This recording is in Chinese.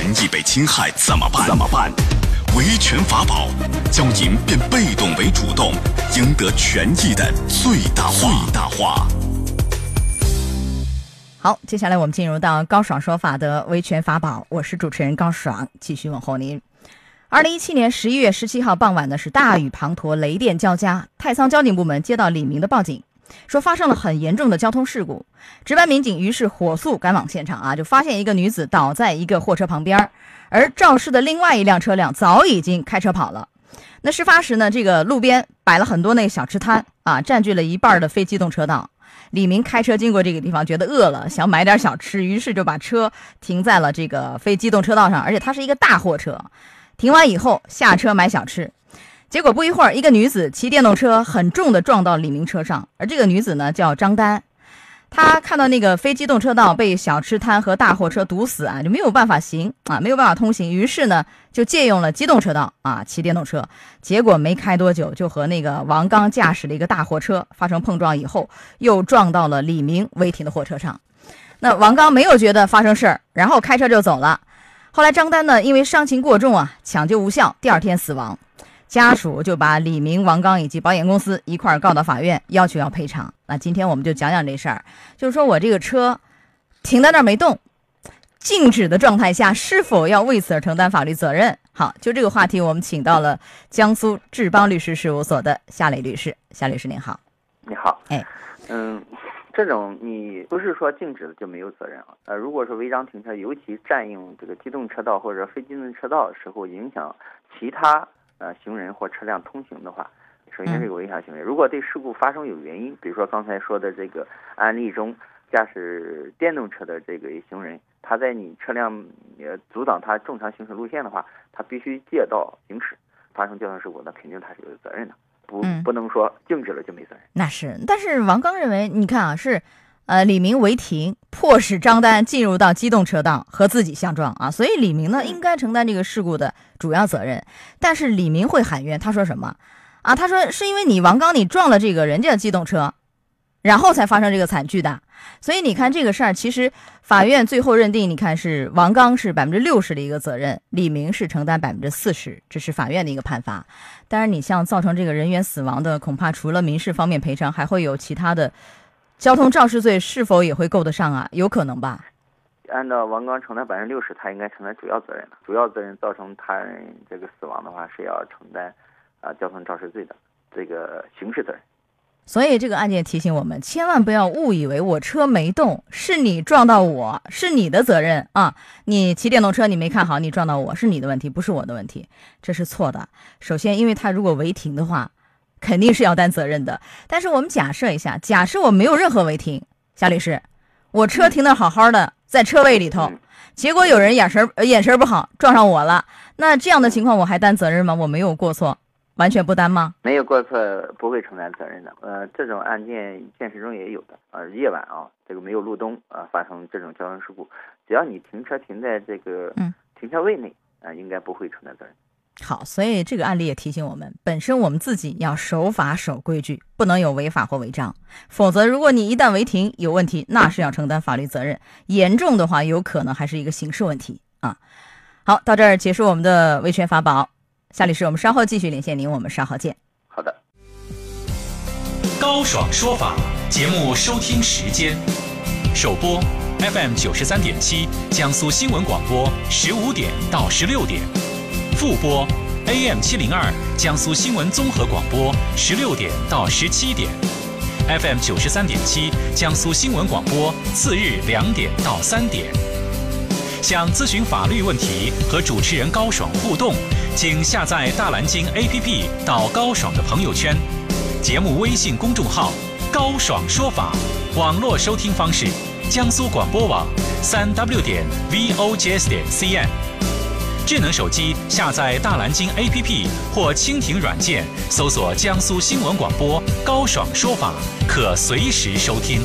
权益被侵害怎么办？怎么办？维权法宝教您变被动为主动，赢得权益的最大化。最大化。好，接下来我们进入到高爽说法的维权法宝，我是主持人高爽，继续问候您。二零一七年十一月十七号傍晚呢，是大雨滂沱，雷电交加，太仓交警部门接到李明的报警。说发生了很严重的交通事故，值班民警于是火速赶往现场啊，就发现一个女子倒在一个货车旁边，而肇事的另外一辆车辆早已经开车跑了。那事发时呢，这个路边摆了很多那个小吃摊啊，占据了一半的非机动车道。李明开车经过这个地方，觉得饿了，想买点小吃，于是就把车停在了这个非机动车道上，而且它是一个大货车。停完以后下车买小吃。结果不一会儿，一个女子骑电动车很重的撞到李明车上，而这个女子呢叫张丹，她看到那个非机动车道被小吃摊和大货车堵死啊，就没有办法行啊，没有办法通行，于是呢就借用了机动车道啊骑电动车，结果没开多久就和那个王刚驾驶的一个大货车发生碰撞，以后又撞到了李明违停的货车上，那王刚没有觉得发生事儿，然后开车就走了。后来张丹呢因为伤情过重啊，抢救无效，第二天死亡。家属就把李明、王刚以及保险公司一块儿告到法院，要求要赔偿。那今天我们就讲讲这事儿，就是说我这个车停在那儿没动，静止的状态下，是否要为此而承担法律责任？好，就这个话题，我们请到了江苏志邦律师事务所的夏磊律师。夏律师您好，你好，哎，嗯，这种你不是说静止的就没有责任啊？呃，如果是违章停车，尤其占用这个机动车道或者非机动车道的时候，影响其他。呃，行人或车辆通行的话，首先是个违法行为。如果对事故发生有原因，比如说刚才说的这个案例中，驾驶电动车的这个行人，他在你车辆呃阻挡他正常行驶路线的话，他必须借道行驶，发生交通事故，那肯定他是有责任的，不不能说静止了就没责任。那是，但是王刚认为，你看啊，是。呃，李明违停，迫使张丹进入到机动车道和自己相撞啊，所以李明呢应该承担这个事故的主要责任。但是李明会喊冤，他说什么？啊，他说是因为你王刚你撞了这个人家的机动车，然后才发生这个惨剧的。所以你看这个事儿，其实法院最后认定，你看是王刚是百分之六十的一个责任，李明是承担百分之四十，这是法院的一个判罚。当然，你像造成这个人员死亡的，恐怕除了民事方面赔偿，还会有其他的。交通肇事罪是否也会够得上啊？有可能吧。按照王刚承担百分之六十，他应该承担主要责任的。主要责任造成他人这个死亡的话，是要承担啊交通肇事罪的这个刑事责任。所以这个案件提醒我们，千万不要误以为我车没动，是你撞到我，是你的责任啊！你骑电动车你没看好，你撞到我是你的问题，不是我的问题，这是错的。首先，因为他如果违停的话。肯定是要担责任的，但是我们假设一下，假设我没有任何违停，夏律师，我车停的好好的，在车位里头，结果有人眼神眼神不好撞上我了，那这样的情况我还担责任吗？我没有过错，完全不担吗？没有过错不会承担责任的。呃，这种案件现实中也有的，呃，夜晚啊，这个没有路灯啊，发生这种交通事故，只要你停车停在这个停车位内啊，应该不会承担责任。好，所以这个案例也提醒我们，本身我们自己要守法守规矩，不能有违法或违章，否则如果你一旦违停有问题，那是要承担法律责任，严重的话有可能还是一个刑事问题啊。好，到这儿结束我们的维权法宝，夏律师，我们稍后继续连线您，我们稍后见。好的。高爽说法节目收听时间，首播 FM 九十三点七，江苏新闻广播十五点到十六点。复播，AM 七零二，江苏新闻综合广播，十六点到十七点；FM 九十三点七，江苏新闻广播，次日两点到三点。想咨询法律问题和主持人高爽互动，请下载大蓝鲸 APP 到高爽的朋友圈，节目微信公众号“高爽说法”，网络收听方式：江苏广播网，三 W 点 VOJS 点 CN。智能手机下载大蓝鲸 APP 或蜻蜓软件，搜索江苏新闻广播高爽说法，可随时收听。